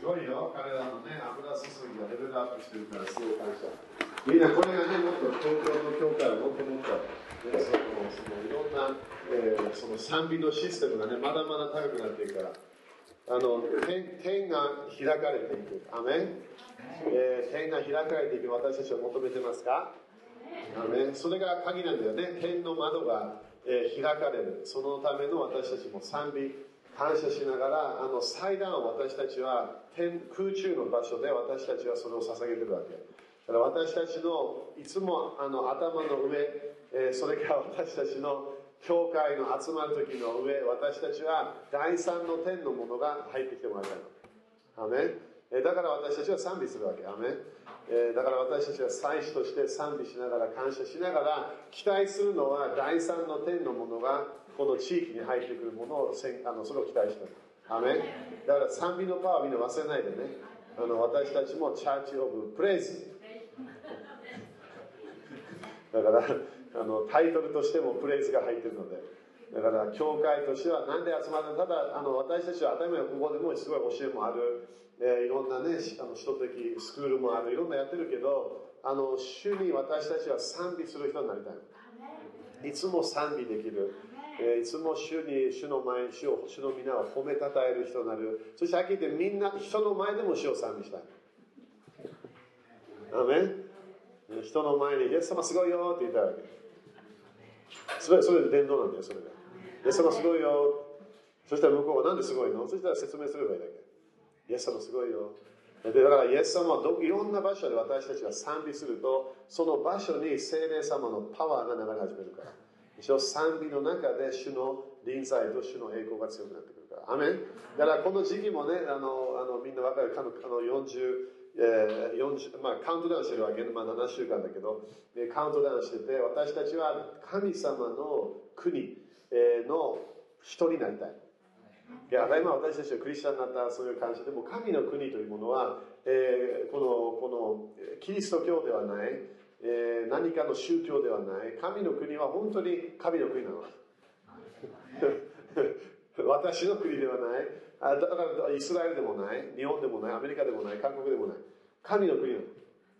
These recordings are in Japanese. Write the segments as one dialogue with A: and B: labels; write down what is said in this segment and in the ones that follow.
A: すごいよ、彼らのね、油注ぎがレベルアップしてるから、すごい感謝。みんなこれがね、もっと東京の教会をもっともっと、ね、そのそのいろんな、えー、その賛美のシステムがね、まだまだ高くなっていくから、あの天天が開かれていく。アメン、えー、天が開かれていく私たちは求めてますか？アメそれが鍵なんだよね。天の窓が、えー、開かれる。そのための私たちも賛美、感謝しながら、あの祭壇を私たちは天空中の場所で私たちはそれを捧げてるわけ。だから私たちのいつもあの頭の上、えー、それから私たちの教会の集まる時の上、私たちは第三の天のものが入ってきてもらいたいの。アメえだから私たちは賛美するわけ。アメえだから私たちは祭司として賛美しながら感謝しながら期待するのは第三の天のものがこの地域に入ってくるものをあのそれを期待してる。アメだから賛美のパワーをみんな忘れないでね。あの私たちもチャーチオブプレイズ。だからあのタイトルとしてもプレイズが入ってるので。だから教会としては何で集まるのただあの私たちは当たり前ここでもすごい教えもある、えー、いろんなねあの首都的スクールもある。いろんなやってるけどあの主に私たちは賛美する人になりたい。いつも賛美できる、え、いつも主に主の前に主を主の皆を褒めたたえる人になる。そしてはっきり言ってみんな人の前でも主を賛美したい。アメ人の前に「イエス様すごいよ」って言ったわけ。それそれで伝道なんだよそれが「イエス様すごいよ」そしたら向こうは「なんですごいの?」そしたら説明すればいいだけ「イエス様すごいよ」でだからイエス様はどいろんな場所で私たちが賛美するとその場所に聖霊様のパワーが流れ始めるから。一応賛美の中で主の臨在と主の栄光が強くなってくるから。アメン。だからこの時期もねあのあのみんな分かるあの40えー40まあ、カウントダウンしてるわけで、まあ、7週間だけど、えカウントダウンしてて私たちは神様の国、えの人になりたい。いや今私たちはクリスチャンになったそういう感じでも神の国というものは、えー、このこのキリスト教ではない、えー、何かの宗教ではない。神の国は本当に神の国なの。私の国ではない。あだからイスラエルでもない。日本でもない。アメリカでもない。韓国でもない。神の国なの。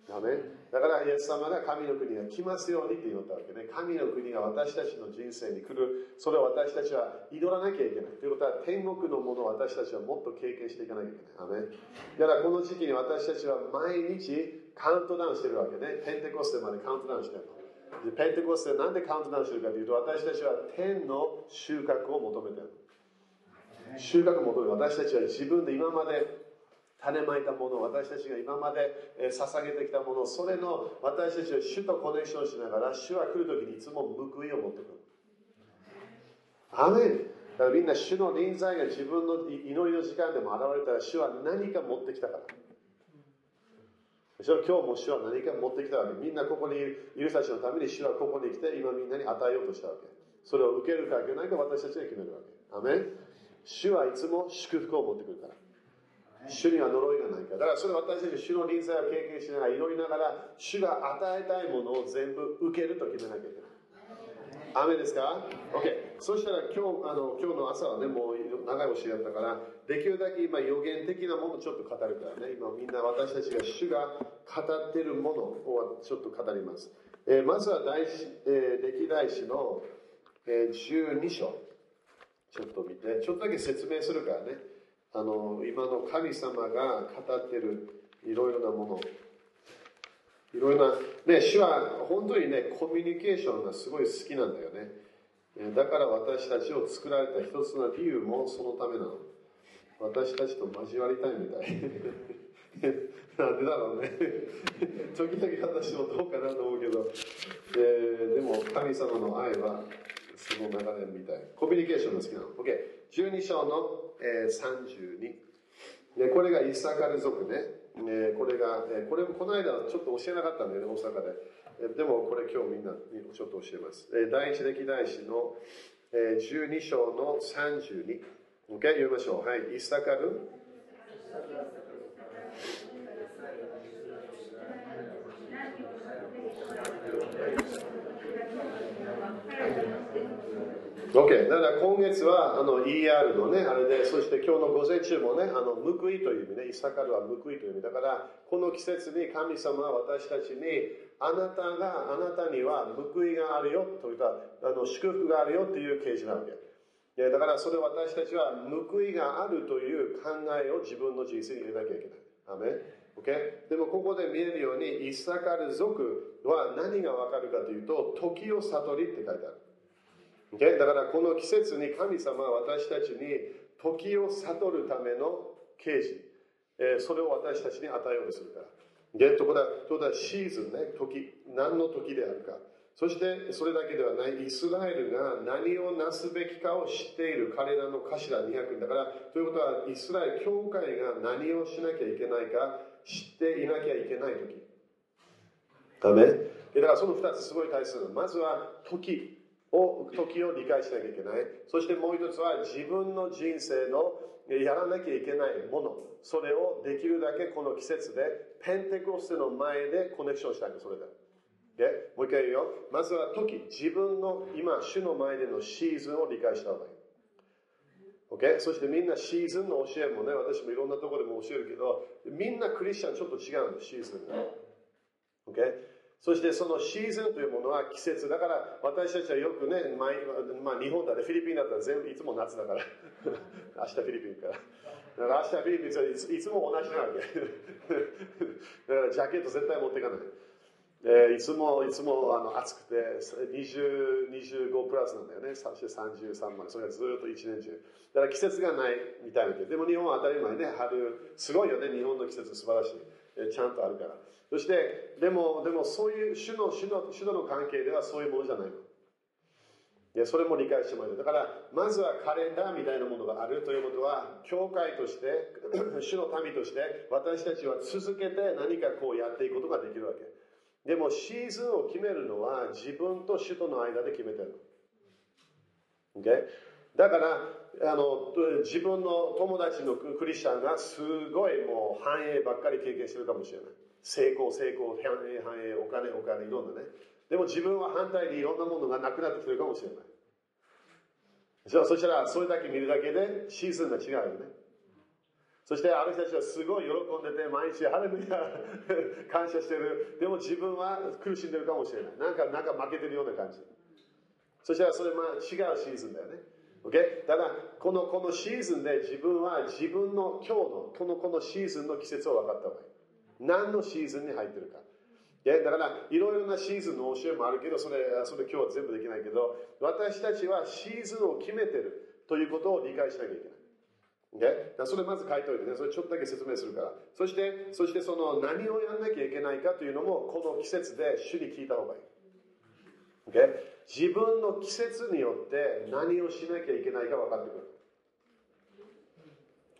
A: ダメ？だからイエス様が神の国が来ますようにって祈ったわけね。神の国が私たちの人生に来る。それを私たちは祈らなきゃいけない。ということは天国のものを私たちはもっと経験していかなきゃいけない。だからこの時期に私たちは毎日カウントダウンしてるわけね。ペンテコステまでカウントダウンしてるの。ペンテコステなんでカウントダウンしてるかというと私たちは天の収穫を求めてる収穫を求める私たちは自分で今まで種まいたもの私たちが今まで捧げてきたものそれの私たちは主とコネクションしながら主は来る時にいつも報いを持ってくる。アメン。だからみんな主の臨在が自分の祈りの時間でも現れたら主は何か持ってきたから。今日も主は何か持ってきたわけ。みんなここにいる人たちのために主はここに来て今みんなに与えようとしたわけ。それを受けるか受けないか私たちが決めるわけ。アメン。主はいつも祝福を持ってくるから。主には呪いがないから。だからそれ私たち主の臨在を経験しながら祈りながら主が与えたいものを全部受けると決めなきゃいけない。雨ですか ?OK。そしたら今日あの今日の朝はね、もう長い教えだったから、できるだけ今予言的なものをちょっと語るからね、今みんな私たちが主が語ってるものをちょっと語ります。えー、まずは大、えー、歴代史の、えー、12章。ちょっと見て、ちょっとだけ説明するからね。あの今の神様が語ってるいろいろなものいろいろな、ね、主は本当にねコミュニケーションがすごい好きなんだよね。だから私たちを作られた一つの理由もそのためなの。私たちと交わりたいみたい。なんでだろうね。時々私もどうかなと思うけど、え、でも神様の愛はその流れみたい。コミュニケーションが好きなの。OK12 章のえー、32でこれがイサカル族ね、えー、これが、えー、これもこの間ちょっと教えなかったんだよね大阪で、えー、でもこれ今日みんなにちょっと教えます、えー、第一歴代史の、えー、12章の32 OK 読みましょう。はい。イサカル OK。だから今月はあの ER のね、あれで、そして今日の午前中もね、あの報いという意味ね、イサカルは報いという意味だから、この季節に神様は私たちに、あなたが、あなたには報いがあるよといった、あの祝福があるよという啓示なわけ。だからそれ私たちは報いがあるという考えを自分の人生に入れなきゃいけない。アメ Okay? でもここで見えるように、イサカル族は何がわかるかというと、時を悟りって書いてある。Okay? だからこの季節に神様は私たちに時を悟るための啓示、えー、それを私たちに与えようとするから。で、ところところシーズンね、時、何の時であるか。そしてそれだけではない、イスラエルが何をなすべきかを知っている彼らの頭200人だから、ということは、イスラエル教会が何をしなきゃいけないか知っていなきゃいけない時。ダメ？だからその2つすごい大切なの。まずは時。を時を理解しなきゃいけない。そしてもう一つは自分の人生のやらなきゃいけないもの。それをできるだけこの季節でペンテコステの前でコネクションしたいの、それだ。で、もう一回言うよ。まずは時、自分の今、主の前でのシーズンを理解した方がいい。Okay? そしてみんなシーズンの教えもね、私もいろんなところでも教えるけど、みんなクリスチャンちょっと違うの、シーズンが。Okay? そしてそのシーズンというものは季節だから私たちはよくね、まあ、日本だね、フィリピンだったら全部いつも夏だから 明日フィリピンから。だから明日フィリピンはいつも同じなわけ。だからジャケット絶対持っていかない。えー、いつもいつもあの暑くて20 25プラスなんだよね。そして33まで。それがずっと一年中。だから季節がないみたいなでも日本は当たり前ね、春、すごいよね、日本の季節素晴らしい。ちゃんとあるから。そして、でも、でもそういう主の主の主の関係ではそういうものじゃないの。でそれも理解してもらう。だから、まずはカレンダーみたいなものがあるということは、教会として、主の民として、私たちは続けて何かこうやっていくことができるわけ。でも、シーズンを決めるのは自分と主との間で決めてるの。Okay? だから、あの、自分の友達のクリスチャンがすごいもう繁栄ばっかり経験してるかもしれない。成功、成功、繁栄、繁栄、お金、お金、いろんなね。でも自分は反対にいろんなものがなくなってきてるかもしれない。じゃあ、そしたら、それだけ見るだけでシーズンが違うよね。そして、ある人たちはすごい喜んでて、毎日、ハレルヤ 感謝してる。でも自分は苦しんでるかもしれない。なんか、なんか負けてるような感じ。そしたら、それ、まあ、違うシーズンだよね。Okay? ただ、この、このシーズンで自分は自分の今日の、この、このシーズンの季節を分かった方がいい。何のシーズンに入ってるか。だから、いろいろなシーズンの教えもあるけど、それ、それ今日は全部できないけど、私たちはシーズンを決めてるということを理解しなきゃいけない。Okay? それまず書いておいてね、それちょっとだけ説明するから。そして、そしてその何をやんなきゃいけないかというのも、この季節で主に聞いた方がいい。Okay? 自分の季節によって何をしなきゃいけないか分かってくる。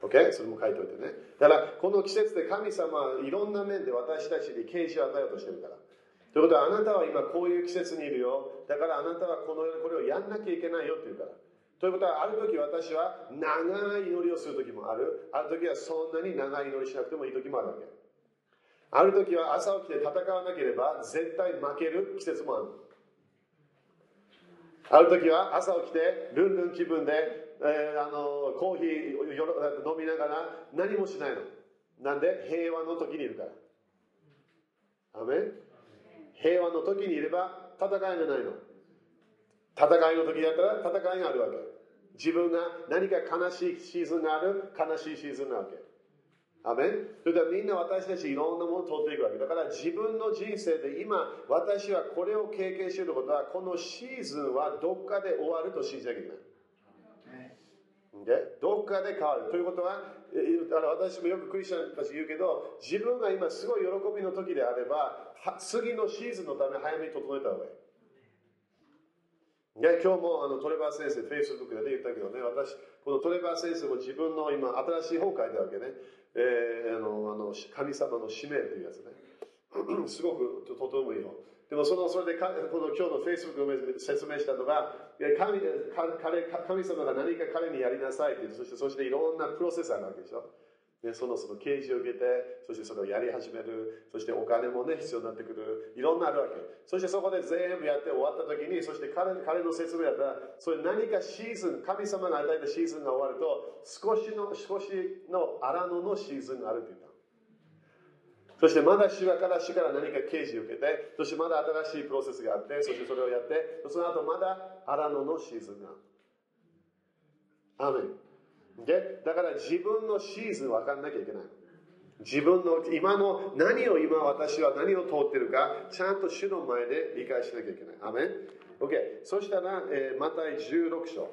A: OK? それも書いておいてね。だから、この季節で神様はいろんな面で私たちに啓示を与えようとしてるから。ということは、あなたは今こういう季節にいるよ。だからあなたはこのこれをやんなきゃいけないよって言うから。ということは、ある時私は長い祈りをする時もある。ある時はそんなに長い祈りしなくてもいい時もあるわけ。ある時は朝起きて戦わなければ絶対負ける季節もある。ある時は朝起きてルンルン気分でえー、あのコーヒー飲みながら何もしないの。なんで？平和の時にいるから。アメ平和の時にいれば戦いがないの。戦いの時だったら戦いがあるわけ。自分が何か悲しいシーズンがある悲しいシーズンなわけ。アメそれではみんな私たちいろんなものを通っていくわけだから自分の人生で今私はこれを経験していることはこのシーズンはどっかで終わると信じなきゃいけない。でどっかで変わるということは私もよくクリスチャンたち言うけど自分が今すごい喜びの時であれば次のシーズンのため早めに整えた方がいい。で今日もあのトレバー先生、フェイスブックで言ったけどね、私、このトレバー先生も自分の今、新しい本を書いたわけね、えー、あのあの神様の使命というやつね、すごくとてもいいよ。でもそのそれでかこの今日のフェイスブックを説明したのが神彼神様が何か彼にやりなさいってそしてそしていろんなプロセスあるわけでしょね、そのその刑事を受けて、そしてそれをやり始める、そしてお金もね、必要になってくる、いろんなあるわけ。そしてそこで全部やって終わった時に、そして彼彼の説明だったら、それ何かシーズン、神様が与えたシーズンが終わると、少しの、少しの荒野のシーズンがあるって言った。そしてまだ主から主から何か刑事を受けて、そしてまだ新しいプロセスがあって、そしてそれをやって、その後まだ荒野のシーズンがある。アメン。で、だから自分のシーズン分かんなきゃいけない。自分の今の何を今私は何を通ってるか、ちゃんと主の前で理解しなきゃいけない。アメン ?OK。そしたら、えー、マタイ16章。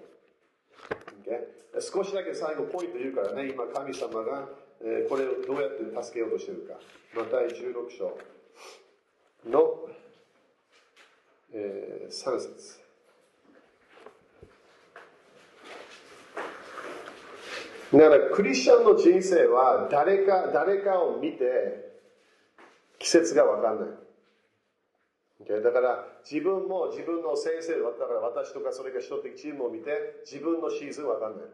A: Okay? 少しだけ最後ポイント言うからね、今神様が、えー、これをどうやって助けようとしてるか。マタイ16章の、えー、3節。だからクリスチャンの人生は誰か誰かを見て季節が分かんない。だから自分も自分の先生だから私とかそれか人的チームを見て自分のシーズン分かんない。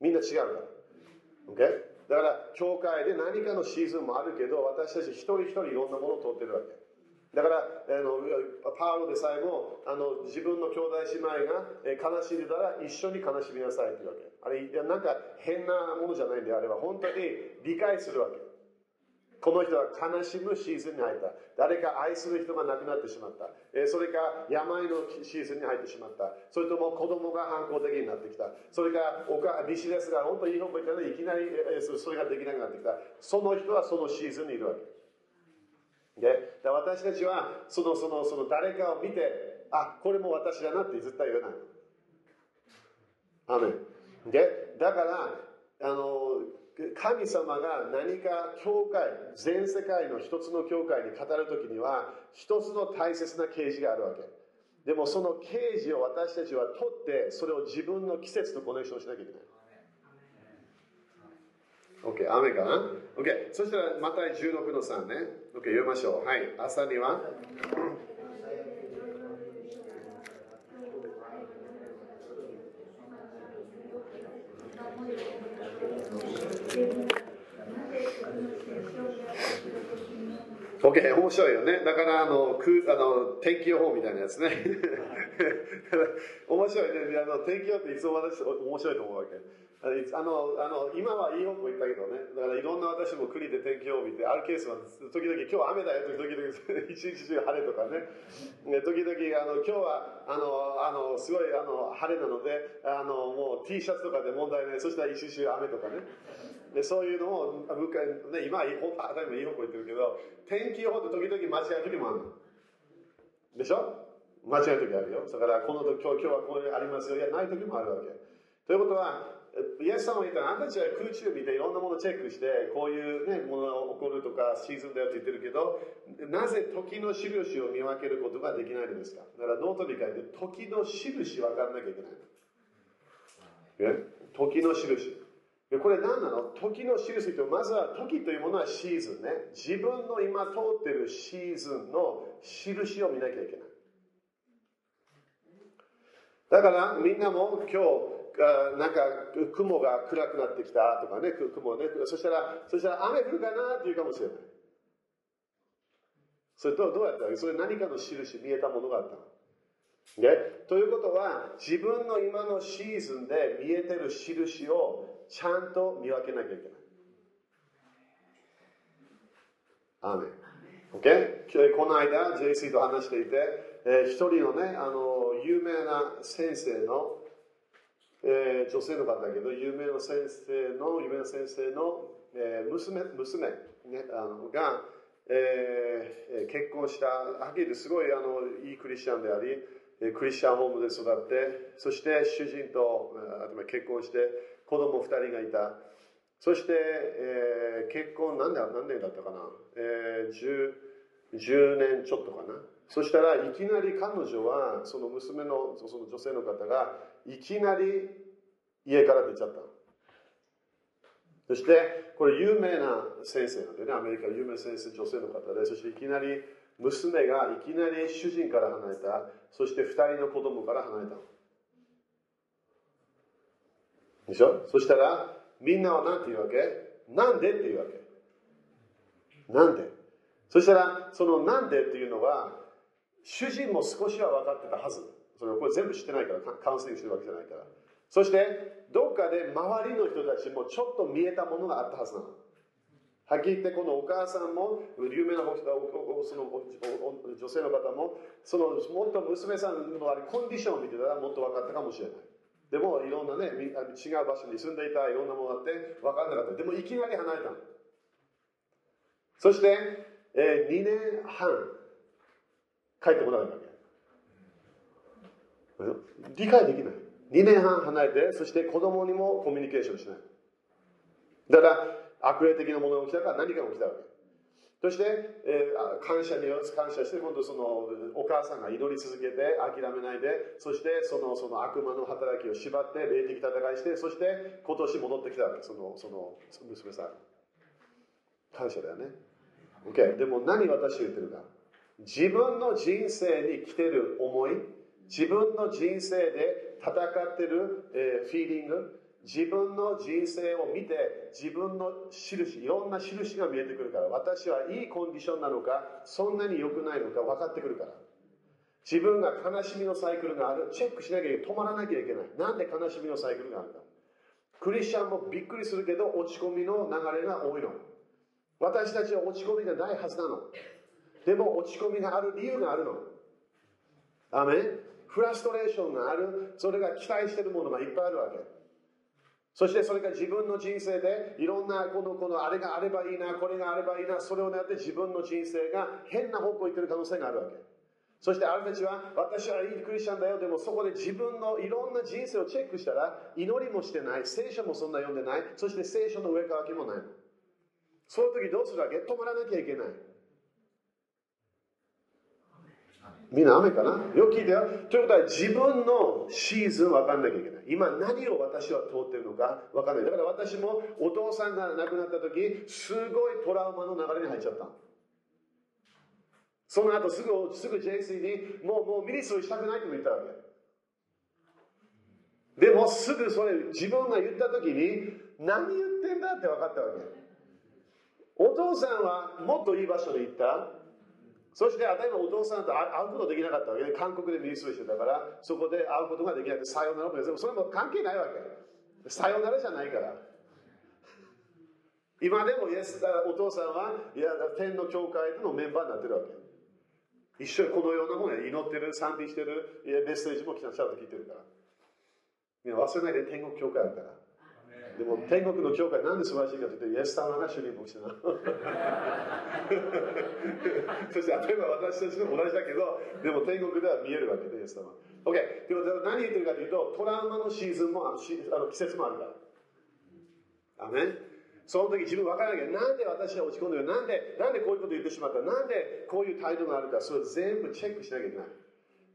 A: みんな違うから。Okay? だから教会で何かのシーズンもあるけど私たち一人一人いろんなものを通ってるわけ。だからあのパウロでさえもあの自分の兄弟姉妹が悲しんでたら一緒に悲しみなさいっていうわけ。あれなんか変なものじゃないんであれば本当に理解するわけ。この人は悲しむシーズンに入った。誰か愛する人が亡くなってしまった。それか病のシーズンに入ってしまった。それとも子供が反抗的になってきた。それかおかビジネスが本当にいい方向に行ったらいきなりそれができなくなってきた。その人はそのシーズンにいるわけ。で私たちはそのそのその誰かを見てあこれも私だなって絶対言わないアメン。でだからあの神様が何か教会全世界の一つの教会に語るときには一つの大切な啓示があるわけ。でもその啓示を私たちは取ってそれを自分の季節とコネクションしなきゃいけない。OK、雨かな ?OK、そしたらまた16の3ね。OK、読みましょう。はい、朝には？OK、面白いよね。だからあのくあの天気予報みたいなやつね。面白いね。あの天気予報っていつも私面白いと思うわけ。あのあの今はいい方向行ったけどね。だからいろんな私も国で天気予報見てあるケースは時々今日雨だよ時々一日中晴れとかね。時々あの今日はあのあのすごいあの晴れなのであのもう T シャツとかで問題ない。そしたら一日中雨とかね。でそういうのをね、今は本当当たり前いい方向行ってるけど天気予報って時々間違う時もあるの。でしょ？間違う時あるよ。だからこの時今日今日はこれありますよ。いやない時もあるわけ。ということはイエス様が言ったら、あんたたちは空中見ていろんなものをチェックして、こういう、ね、ものが起こるとか、シーズンだよって言ってるけど、なぜ時の印を見分けることができないのですか？だからノートに書いて、時の印分からなきゃいけない。時の印。これ何なの？時の印とまずは時というものはシーズンね。自分の今通ってるシーズンの印を見なきゃいけない。だからみんなも今日、なんか雲が暗くなってきたとかね、雲ね。そしたら、そしたら雨降るかなって言うかもしれない。それとどうやったそれ何かの印、見えたものがあったの？ね、ということは、自分の今のシーズンで見えてる印をちゃんと見分けなきゃいけない。アメン。OK? この間、JC と話していて、えー、一人のね、あの、有名な先生のえー、女性の方だけど、有名な先生の、有名な先生の、えー、娘、娘、ね、あのが、えー、結婚した、はっきり言ってすごいあのいいクリスチャンであり、クリスチャンホームで育って、そして主人と結婚して、子供2人がいた。そして、えー、結婚何年何年だったかな、えー、10, 10年ちょっとかな。そしたらいきなり彼女はその娘のその女性の方がいきなり家から出ちゃった。そして、これ有名な先生なんでね、アメリカ有名先生、女性の方で、そしていきなり娘がいきなり主人から離れた、そして二人の子供から離れた。でしょ？そしたら、みんなは何て言うわけ？なんでって言うわけ。なんで？そしたら、そのなんでっていうのは、主人も少しは分かってたはず。それこれ全部知ってないから、カウンセリングしてるわけじゃないから。そして、どっかで周りの人たちもちょっと見えたものがあったはずなの。はっきり言ってこのお母さんも有名なその女性の方もそのもっと娘さんのあれコンディションを見てたらもっと分かったかもしれないでもいろんなね違う場所に住んでいたいろんなものがあって分かんなかったでもいきなり離れたそして、えー、2年半帰ってこなかったわけ理解できない2年半離れてそして子供にもコミュニケーションしないだから悪霊的なものが起きたから何かが起きたわけ。そして、えー、感謝に感謝して、今度そのお母さんが祈り続けて、諦めないで、そしてそのその悪魔の働きを縛って、霊的戦いして、そして今年戻ってきたわけ、そのその娘さん。感謝だよね。OK。でも何私言ってるか。自分の人生に来てる思い、自分の人生で戦ってる、えー、フィーリング、自分の人生を見て自分の印いろんな印が見えてくるから私はいいコンディションなのかそんなに良くないのか分かってくるから。自分が悲しみのサイクルがあるチェックしなきゃいけない止まらなきゃいけない。なんで悲しみのサイクルがあるか。クリスチャンもびっくりするけど落ち込みの流れが多いの。私たちは落ち込みがないはずなの。でも落ち込みがある理由があるの。アメフラストレーションがあるそれが期待してるものがいっぱいあるわけそしてそれが自分の人生でいろんなこのこのあれがあればいいな、これがあればいいな、それを狙って自分の人生が変な方向に行ってる可能性があるわけ。そしてあるたちは私はいいクリスチャンだよ。でもそこで自分のいろんな人生をチェックしたら祈りもしてない、聖書もそんな読んでない、そして聖書の上書きもない。その時どうするわけ？止まらなきゃいけない。みんな雨かな？よく聞いてよ。ということは自分のシーズン分かんなきゃいけない。今何を私は通ってるのか分かんない。だから私もお父さんが亡くなった時、すごいトラウマの流れに入っちゃった。その後すぐ、すぐ JC にもう、もうミニストしたくないと言ったわけ。でもすぐそれ自分が言った時に何言ってんだって分かったわけ。お父さんはもっといい場所で行った。そして、例えばお父さんと会うことできなかったわけで、韓国でミスしてたから、そこで会うことができなくて、さよならもそれも関係ないわけ。さよならじゃないから。今でもイエスお父さんはいや天の教会のメンバーになってるわけ。一緒にこのようなものに祈ってる、賛美してる、メッセージも来たちゃんと聞いてるから。忘れないで天国教会あるから。でも天国の教会なんで素晴らしいかというと、イエス様が主人公してな。そして例えば私たちも同じだけど、でも天国では見えるわけで、イエス様。OK。でも何言ってるかというと、トラウマのシーズンもあの季節もあるから。アメその時自分分からなきゃ、なんで私は落ち込んでるなんで、なんでこういうこと言ってしまった？なんでこういう態度があるか、それを全部チェックしなきゃいけない。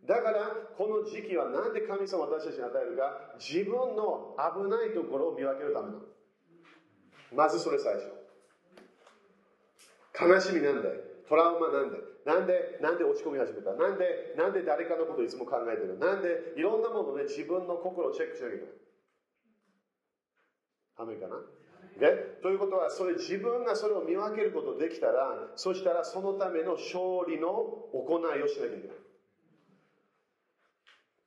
A: だから、この時期はなんで神様私たちに与えるか、自分の危ないところを見分けるためなの。まずそれ最初。悲しみなんで、トラウマなんで、なんで、なんで落ち込み始めた？なんで、なんで誰かのこといつも考えてる？なんで、いろんなもので自分の心をチェックしなきゃいけない。アメかな？ね、ということは、それ自分がそれを見分けることできたら、そしたらそのための勝利の行いをしなきゃいけない。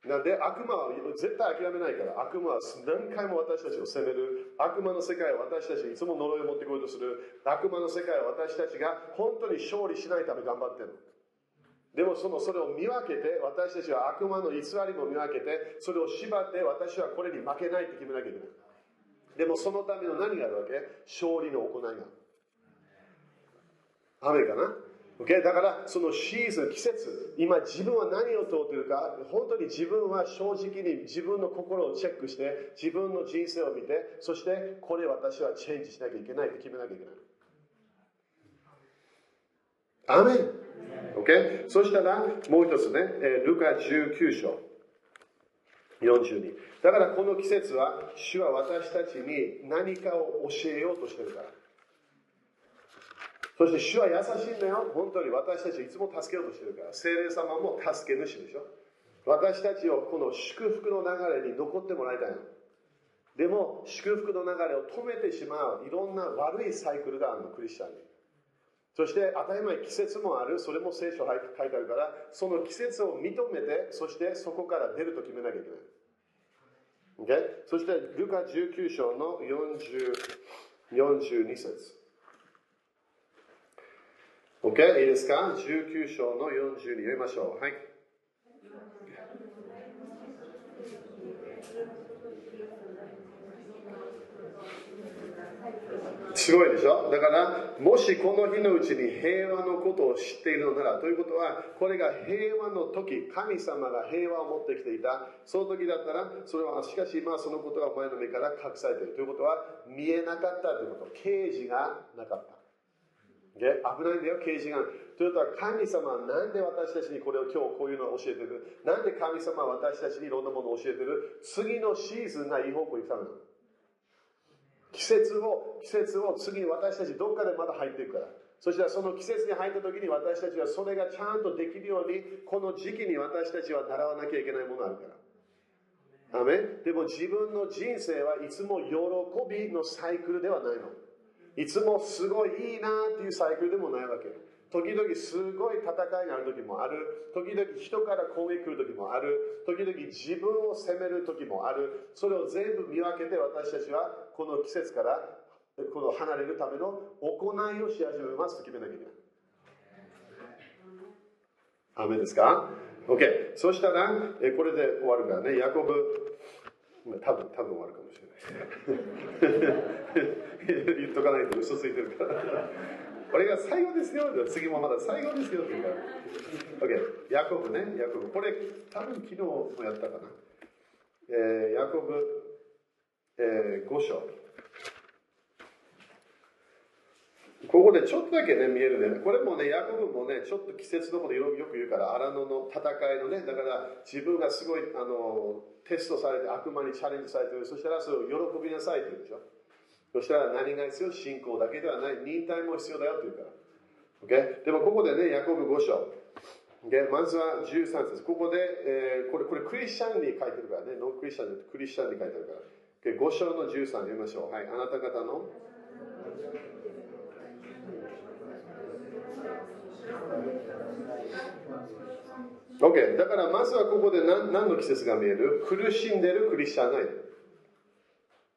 A: なんで悪魔は絶対諦めないから悪魔は何回も私たちを責める。悪魔の世界を私たちにいつも呪いを持ってこようとする。悪魔の世界を私たちが本当に勝利しないため頑張ってるでもそのそれを見分けて私たちは悪魔の偽りも見分けてそれを縛って私はこれに負けないって決めなきゃいけない。でもそのための何があるわけ？勝利の行いが。雨かな？Okay? だからそのシーズン、季節、今自分は何を通っているか、本当に自分は正直に自分の心をチェックして、自分の人生を見て、そしてこれ私はチェンジしなきゃいけないって決めなきゃいけない。アメン OK? そしたらもう一つね、ルカ19章42。だからこの季節は、主は私たちに何かを教えようとしてるから。そして主は優しいんだよ。本当に私たちいつも助けようとしてるから。精霊様も助け主でしょ。私たちをこの祝福の流れに残ってもらいたいの。でも祝福の流れを止めてしまういろんな悪いサイクルがあるのクリスチャンにそして当たり前季節もあるそれも聖書書いてあるからその季節を認めてそしてそこから出ると決めなきゃいけない Okay? そして、ルカ19章の40 42節。OK? いいですか ?19 章の42読みましょう。はい。すごいでしょ？だから、もしこの日のうちに平和のことを知っているのなら、ということは、これが平和の時、神様が平和を持ってきていた、その時だったら、それは、しかし今そのことがお前の目から隠されている。ということは、見えなかったということ。刑事がなかった。で危ないんだよ、刑事が。ということは、神様はなんで私たちにこれを今日こういうのを教えてる？なんで神様は私たちにいろんなものを教えてる？次のシーズンがいい方向に行くためなの。季節を、季節を次に私たちどっかでまだ入っていくから。そしたらその季節に入った時に私たちはそれがちゃんとできるように、この時期に私たちは習わなきゃいけないものがあるから。アメでも自分の人生はいつも喜びのサイクルではないの。いつもすごいいいなっていうサイクルでもないわけ。時々すごい戦いがある時もある。時々人から攻撃来る時もある。時々自分を責める時もある。それを全部見分けて私たちはこの季節からこの離れるための行いをし始めますと決めなきゃいけない。アメですか ?OK。そしたら、えこれで終わるからね、ヤコブ、多分、多分終わるかもしれない。言っとかないと嘘ついてるから。これが最後ですよ。次もまだ最後ですよ。って言うから。OK。ヤコブね。ヤコブ。これ、多分昨日もやったかな。えー、ヤコブ、えー、5章。ここでちょっとだけね、見えるね。これもね、ヤコブもね、ちょっと季節のことよく言うから、荒野の戦いのね、だから自分がすごい、あの、テストされて悪魔にチャレンジされてる。そしたらそれを喜びなさいって言うでしょ。そしたら何が必要？信仰だけではない。忍耐も必要だよというから。Okay? でもここでね、ヤコブ5章。Okay? まずは13節。ここで、えー、これ、これクリスチャンに書いてるからね。ノンクリスチャンでクリスチャンに書いてるから。Okay? 5章の13読みましょう。はい。あなた方の？OK。だからまずはここで何何の季節が見える？苦しんでるクリスチャンがいる。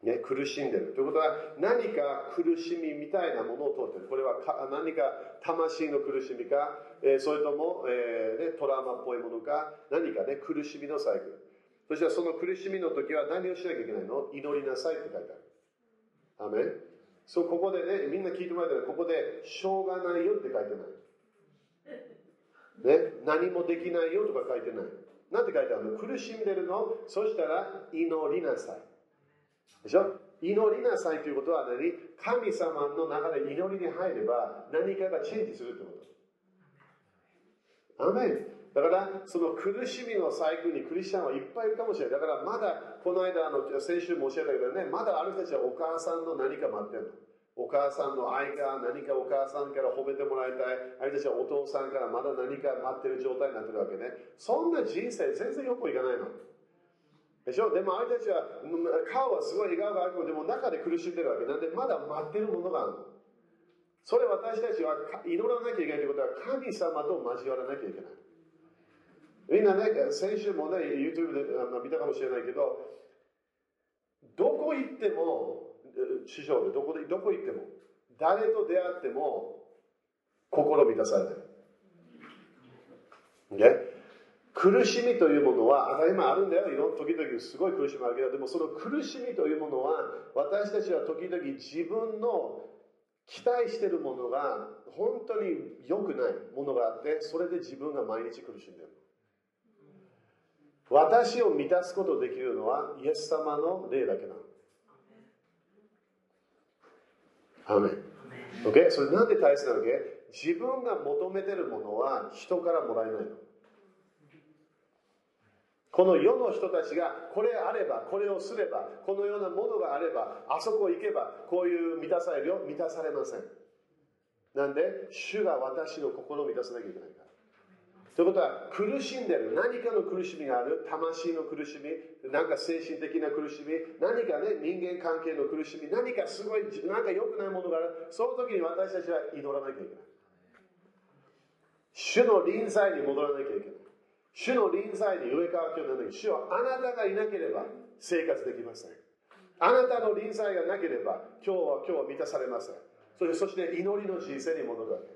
A: ね、苦しんでる。ということは、何か苦しみみたいなものを通ってる。これはか何か魂の苦しみか、えー、それとも、えーね、トラウマっぽいものか、何かね、苦しみのサイクル。そしてその苦しみの時は何をしなきゃいけないの？祈りなさいって書いてある。アメそう、ここでね、みんな聞いてもらったら、ここで、しょうがないよって書いてない。ね、何もできないよとか書いてない。なんて書いてあるの？苦しんでるの？そしたら、祈りなさい。でしょ？祈りなさいということは何？神様の中で祈りに入れば何かがチェンジするということ。アメンだから、その苦しみのサイクルにクリスチャンはいっぱいいるかもしれない。だからまだ、この間、の先週申し上げたけどね、まだある人たちはお母さんの何か待ってるの。お母さんの愛が何かお母さんから褒めてもらいたい。あるいはお父さんからまだ何か待ってる状態になってるわけね。そんな人生全然よくいかないの。でしょ？でもあれたちは顔はすごい笑顔があるけどでも中で苦しんでるわけ。なんでまだ待ってるものがある。それ私たちは祈らなきゃいけないということは神様と交わらなきゃいけない。みんなね先週もね YouTube で見たかもしれないけどどこ行っても師匠でどこでどこ行っても誰と出会っても心満たされない、ね、苦しみというものは当たり前あるんだよ。いろんな時々すごい苦しみあるけど、でもその苦しみというものは私たちは時々自分の期待しているものが本当に良くないものがあって、それで自分が毎日苦しんでいる。私を満たすことできるのはイエス様の霊だけなの。アメン。Okay? それなんで大切なわけ自分が求めてるものは人からもらえないの。この世の人たちがこれあれば、これをすれば、このようなものがあれば、あそこ行けば、こういう満たされるよ、満たされません。なんで、主が私の心を満たさなきゃいけないから。ということは苦しんでる。何かの苦しみがある。魂の苦しみ。なんか精神的な苦しみ。何かね人間関係の苦しみ。何かすごいなんか良くないものがある。その時に私たちは祈らなきゃいけない。主の臨在に戻らなきゃいけない。主の臨在に上川教なのに主はあなたがいなければ生活できません。あなたの臨在がなければ今日は今日は満たされません。そしてそして祈りの人生に戻るわけ。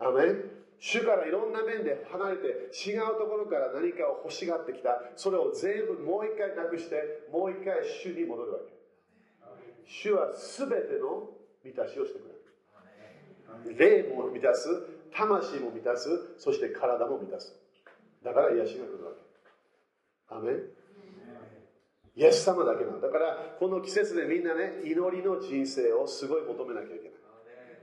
A: アメン。主からいろんな面で離れて違うところから何かを欲しがってきた。それを全部もう一回なくしてもう一回主に戻るわけ。主は全ての満たしをしてくれる。霊も満たす魂も満たすそして体も満たす。だから癒しが来るわけ。アメン。イエス様だけなの。だ。からこの季節でみんなね、祈りの人生をすごい求めなきゃいけない。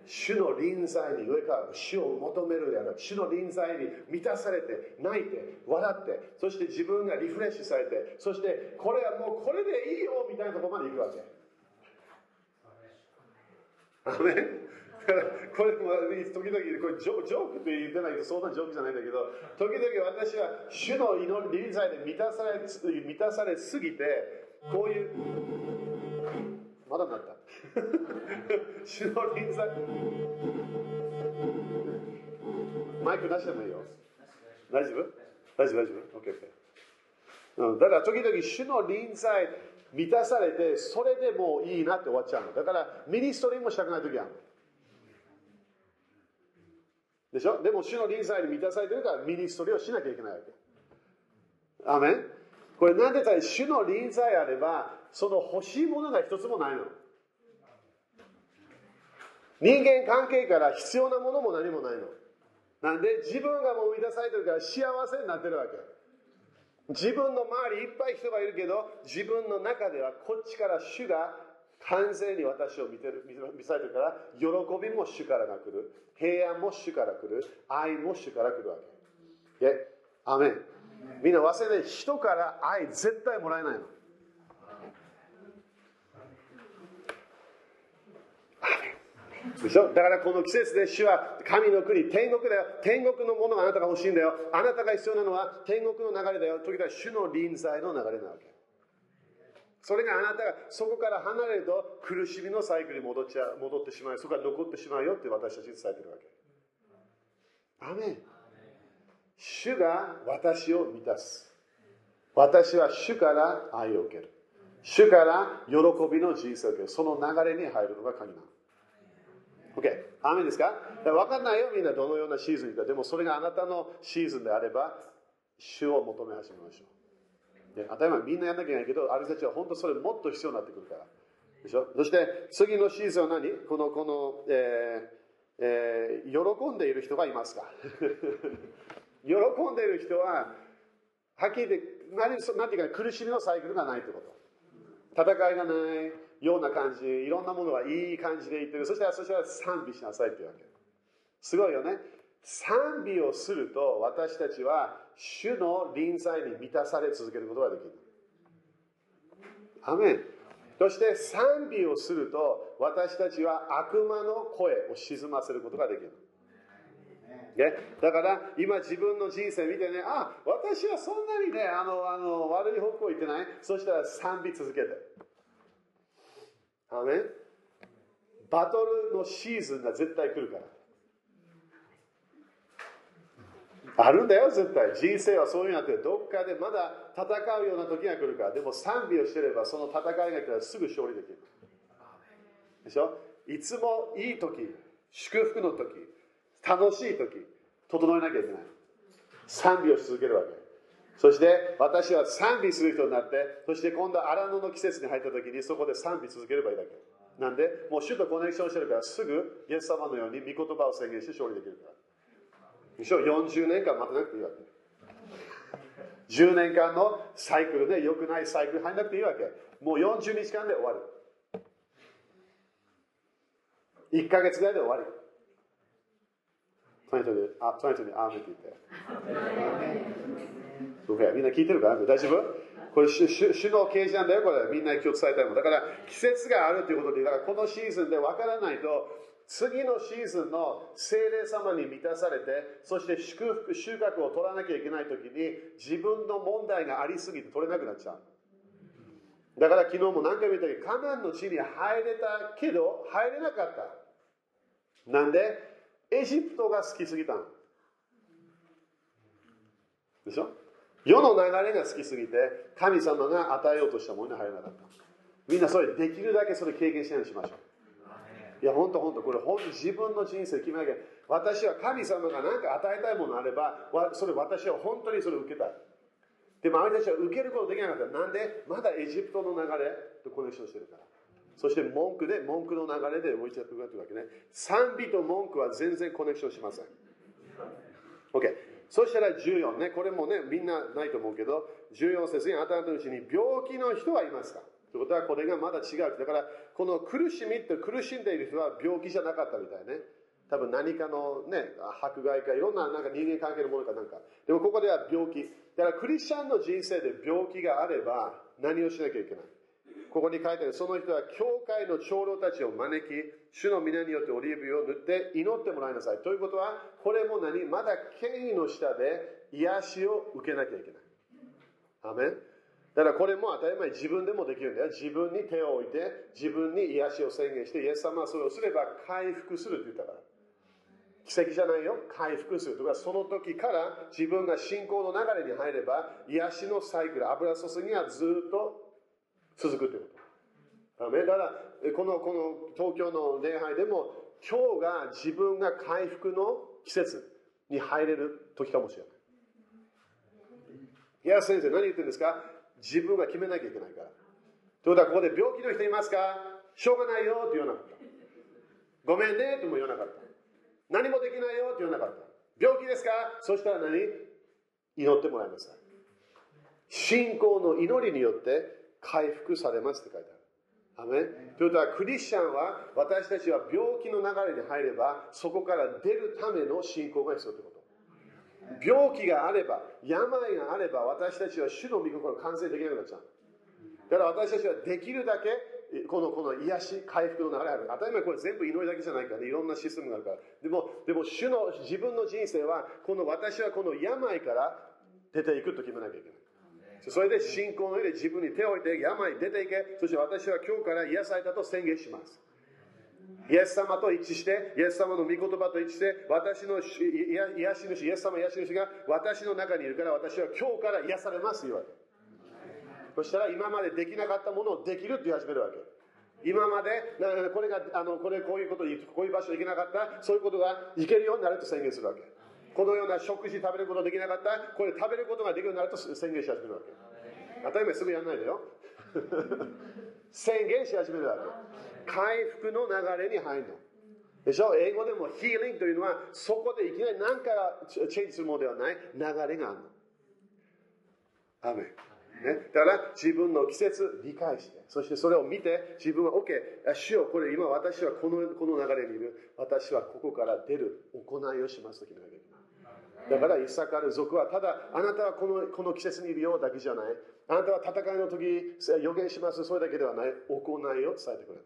A: 主の臨在に上から主を求めるやら主の臨在に満たされて泣いて笑ってそして自分がリフレッシュされてそしてこれはもうこれでいいよみたいなところまで行くわけ。アメこれも時々これジョジョークって言ってないけどそんなジョークじゃないんだけど時々私は主の祈り臨在で満たされ満たされすぎてこういうまだなった。主の臨在。マイク出してもいいよ。大丈夫？大丈夫大丈夫 ?OKOK、だから時々主の臨在満たされてそれでもういいなって終わっちゃうの。だから ministry もしたくない時あるの。でしょ？でも主の臨在に満たされてるから ministry をしなきゃいけないわけ。アメン？これなんでか主の臨在あればその欲しいものが一つもないの。人間関係から必要なものも何もないの。なんで？自分がもう満たされてるから幸せになってるわけ。自分の周りいっぱい人がいるけど自分の中ではこっちから主が完全に私を見てる見されてるから喜びも主からが来る平安も主から来る愛も主から来るわけでアメンみんな忘れない人から愛絶対もらえないのでしょ？だからこの季節で主は神の国、天国だよ。天国のものがあなたが欲しいんだよ。あなたが必要なのは天国の流れだよ。時々主の臨在の流れなわけ。それがあなたがそこから離れると苦しみのサイクルに戻っちゃ戻ってしまうそこが残ってしまうよって私たちに伝えてるわけ。アメン。主が私を満たす。私は主から愛を受ける。主から喜びの人生を受ける。その流れに入るのが鍵なの。OK アメンですか？分かんないよ。みんなどのようなシーズンか。でもそれがあなたのシーズンであれば主を求め始めましょう。当たり前みんなやんなきゃいけないけど、ある人たちは本当それもっと必要になってくるから。でしょ？そして次のシーズンは何？この、この、えーえー、喜んでいる人がいますか？喜んでいる人は、はっきり言って何、なんていうか苦しみのサイクルがないってこと。戦いがないような感じ、いろんなものがいい感じで言ってる。そしたら、そしたら賛美しなさいって言うわけ。すごいよね。賛美をすると私たちは主の臨在に満たされ続けることができる。アメン。そして賛美をすると私たちは悪魔の声を沈ませることができる。ね、だから今自分の人生見てね、あ、私はそんなにね、あの、あの悪い方向行ってない。そしたら賛美続けて。アメン。バトルのシーズンが絶対来るから。あるんだよ、絶対。人生はそういうになって、どっかでまだ戦うような時が来るから。でも賛美をしてれば、その戦いが来たらすぐ勝利できる。でしょ？いつもいい時、祝福の時、楽しい時、整えなきゃいけない。賛美をし続けるわけ。そして私は賛美する人になって、そして今度荒野の季節に入った時にそこで賛美続ければいいだけ。なんで、もう主とコネクションしてるからすぐイエス様のように御言葉を宣言して勝利できるから。でしょ40年間待たなくていいわけ。10年間のサイクルで良くないサイクル入らなくていいわけ。もう40日間で終わる。1ヶ月ぐらいで終わり。隣人で、あ、隣人に、あめって言って。みんな聞いてるか？な大丈夫？これ主、主の啓示なんだよ、これ。みんなに今日伝えたいもん。だから、季節があるということで、だからこのシーズンで分からないと、次のシーズンの精霊様に満たされて、そして祝福、収穫を取らなきゃいけないときに、自分の問題がありすぎて取れなくなっちゃう。だから昨日も何回も言ったけど、カナンの地に入れたけど、入れなかった。なんで、エジプトが好きすぎたの。でしょ？世の流れが好きすぎて、神様が与えようとしたものに入らなかった。みんなそれできるだけそれ経験しないようにしましょう。いや、本当本当、これ本当自分の人生決めなきゃ。私は神様が何か与えたいものあれば、それ私は本当にそれを受けたい。でも、あれたちは受けることできなかった。なんで？まだエジプトの流れ？とコネクションしてるから。そして文句で、文句の流れで動いちゃってるわけね。賛美と文句は全然コネクションしません。OK。そしたら14ね、これもね、みんなないと思うけど、14節にあなたのうちに病気の人はいますか？ということはこれがまだ違う。だから、この苦しみって苦しんでいる人は病気じゃなかったみたいね。多分何かのね、迫害かいろんななんか人間関係のものかなんか。でもここでは病気。だからクリスチャンの人生で病気があれば何をしなきゃいけない？ここに書いてある、その人は教会の長老たちを招き、主の皆によってオリーブ油を塗って祈ってもらいなさい。ということは、これも何？まだ権威の下で癒しを受けなきゃいけない。アメン？だからこれも当たり前自分でもできるんだよ。自分に手を置いて、自分に癒しを宣言して、イエス様はそれをすれば回復するって言ったから。奇跡じゃないよ。回復するとか、その時から自分が信仰の流れに入れば、癒しのサイクル、油注ぎがずっと続くということ。だから、この、この東京の礼拝でも、今日が自分が回復の季節に入れる時かもしれない。いや、先生、何言ってるんですか？自分が決めなきゃいけないから。ということは、ここで病気の人いますか？しょうがないよって言わなかった。ごめんねとも言わなかった。何もできないよって言わなかった。病気ですか？そしたら何？祈ってもらいなさい。信仰の祈りによって回復されますって書いてある。アメということは、クリスチャンは私たちは病気の流れに入れば、そこから出るための信仰が必要ということ。病気があれば、病があれば、私たちは主の御心を完成できなくなっちゃう。だから私たちはできるだけ、このこの癒し、回復の流れある。当たり前これ全部祈りだけじゃないからね、いろんなシステムがあるから。でも、でも主の自分の人生は、この私はこの病から出ていくと決めなきゃいけない。それで信仰の上で自分に手を置いて病出ていけ、そして私は今日から癒されたと宣言します。イエス様と一致して、イエス様の御言葉と一致して、私の癒し主、イエス様癒し主が私の中にいるから、私は今日から癒されますというわけ。そしたら今までできなかったものをできるって言い始めるわけ。今まで、これが、あの、これ、こういうこと、こういう場所行けなかった、そういうことがいけるようになると宣言するわけ。このような食事食べることができなかった、これ食べることができるようになると宣言し始めるわけ。当たり前すぐやんないでよ。宣言し始めるわけ。回復の流れに入るの。でしょ？英語でもヒーリングというのは、そこでいきなり何かチェンジするものではない流れがあるの。アメね、だから自分の季節理解して、そしてそれを見て自分は OK、主よこれ今私はこのこの流れにいる。私はここから出る行いをしますと決めなきゃいけ。だからイサカル族はただあなたはこのこの季節にいるよだけじゃない。あなたは戦いの時予言します。それだけではない。行いを伝えてくれる。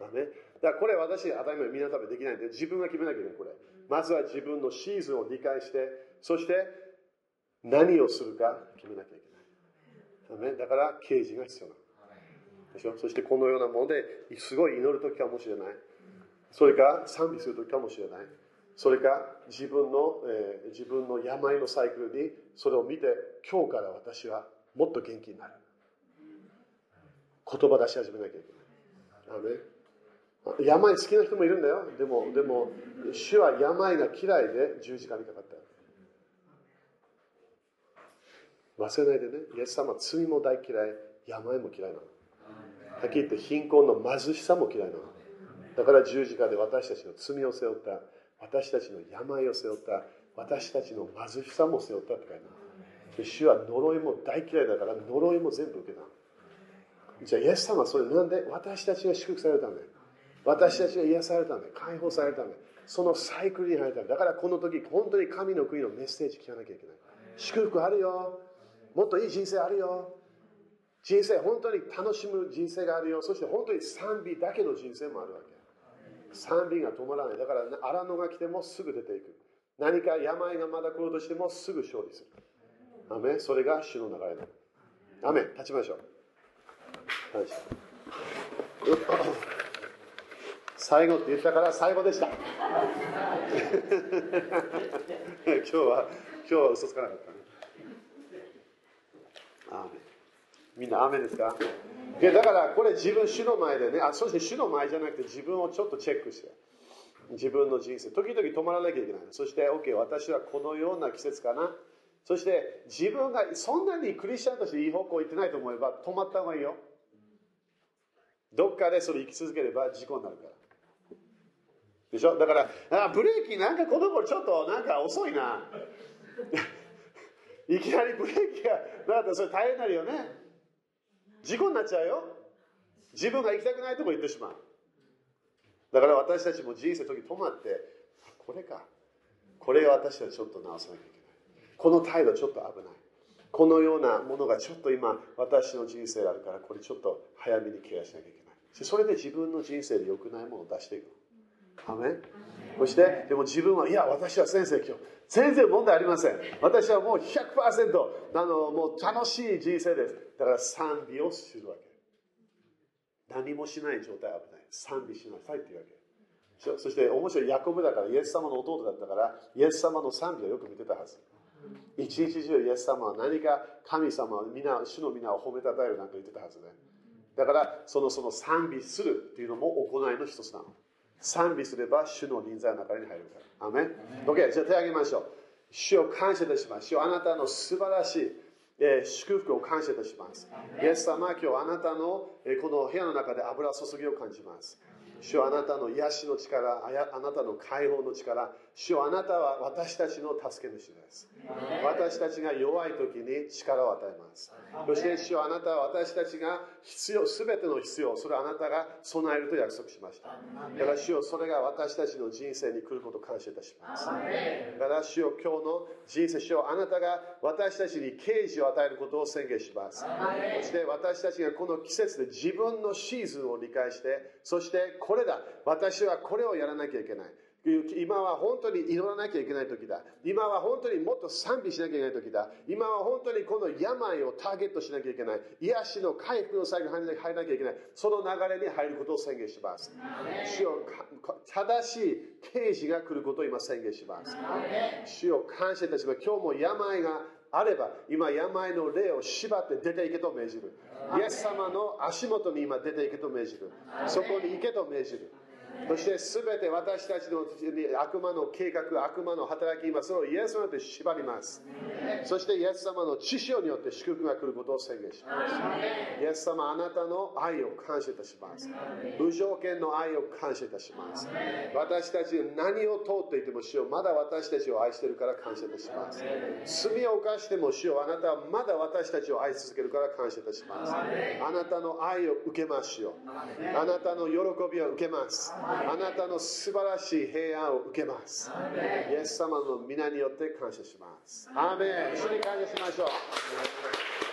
A: だ,、ね、だからこれ私当たり前みんな多分できないんで自分が決めなきゃいけないこれ。まずは自分のシーズンを理解してそして何をするか決めなきゃいけない、だね、だから刑事が必要なでしょ？そしてこのようなものですごい祈る時かもしれない。それか賛美する時かもしれない。それか自分の、えー、自分の病のサイクルにそれを見て今日から私はもっと元気になる。言葉出し始めなきゃいけない。あ、ね、病好きな人もいるんだよ。でもでも主は病が嫌いで十字架にかかった。忘れないでね。イエス様は罪も大嫌い。病も嫌いなの。はっきり言って貧困の貧しさも嫌いなの。だから十字架で私たちの罪を背負った。私たちの病を背負った。私たちの貧しさも背負ったって書いてある。主は呪いも大嫌いだから呪いも全部受けた。じゃあイエス様はそれなんで私たちが祝福されるため私たちが癒されるため解放されるためそのサイクルに入るためだからこの時本当に神の国のメッセージ聞かなきゃいけない祝福あるよもっといい人生あるよ人生本当に楽しむ人生があるよそして本当に賛美だけの人生もあるわけ賛美が止まらない。だから荒野が来てもすぐ出ていく。何か病がまだ来るとしてもすぐ勝利する。アメそれが主の流れだ。アメ立ちましょう。最後って言ったから最後でした。今日は、今日は嘘つかなかったね。アみんな雨ですか？でだからこれ自分主の前でね。あそして主の前じゃなくて自分をちょっとチェックして。自分の人生。時々止まらなきゃいけないそして OK 私はこのような季節かな。そして自分がそんなにクリスチャンとしていい方向行ってないと思えば止まった方がいいよ。どっかでそれ生き続ければ事故になるから。でしょ？だからあブレーキなんか子供ちょっとなんか遅いな。いきなりブレーキがなったらそれ大変になるよね。事故になっちゃうよ。自分が行きたくないとこ行ってしまう。だから私たちも人生の時止まってこれか。これ私はちょっと直さなきゃいけない。この態度ちょっと危ない。このようなものがちょっと今私の人生あるからこれちょっと早めにケアしなきゃいけない。それで自分の人生で良くないものを出していくアメそしてでも自分はいや私は先生今日。全然問題ありません。私はもう100%あのもう楽しい人生です。だから賛美をするわけ。何もしない状態は危ない。賛美しなさいっていうわけ。そして面白いヤコブだからイエス様の弟だったからイエス様の賛美をよく見てたはず。一日中イエス様は何か神様皆主の皆を褒めたたえるなんか言ってたはずね。だからそのその賛美するっていうのも行いの一つなの。賛美すれば主の臨在の中に入るから。アメン ?OK、じゃあ手を挙げましょう。主を感謝いたします。主をあなたの素晴らしい、えー、祝福を感謝いたします。イエス様、今日あなたの、えー、この部屋の中で油注ぎを感じます。主はあなたの癒しの力、あなたの解放の力、主はあなたは私たちの助け主です。私たちが弱い時に力を与えます。そして主はあなたは私たちが必要、すべての必要、それはあなたが備えると約束しました。だから主よそれが私たちの人生に来ることを感謝いたします。だから主よ今日の人生、主よあなたが私たちに啓示を与えることを宣言します。そして私たちがこの季節で自分のシーズンを理解して、そしてこれだ。私はこれをやらなきゃいけない。今は本当に祈らなきゃいけない時だ。今は本当にもっと賛美しなきゃいけない時だ。今は本当にこの病をターゲットしなきゃいけない。癒しの回復の際に入らなきゃいけない。その流れに入ることを宣言します。主を正しい刑事が来ることを今宣言します。主を感謝いたします。今日も病があれば、今病の霊を縛って出ていけと命じる。イエス様の足元に今出ていけと命じる。そこに行けと命じる。そして全て私たちの悪魔の計画、悪魔の働き、今それをイエス様で縛ります。そしてイエス様の知識によって祝福が来ることを宣言します。イエス様、あなたの愛を感謝いたします。無条件の愛を感謝いたします。私たち何を通っていても主よまだ私たちを愛しているから感謝いたします。罪を犯しても主よあなたはまだ私たちを愛し続けるから感謝いたします。あなたの愛を受けますよ。あなたの喜びを受けます。あなたの素晴らしい平安を受けます。イエス様の皆によって感謝します。アーメン一緒に感謝しましょう。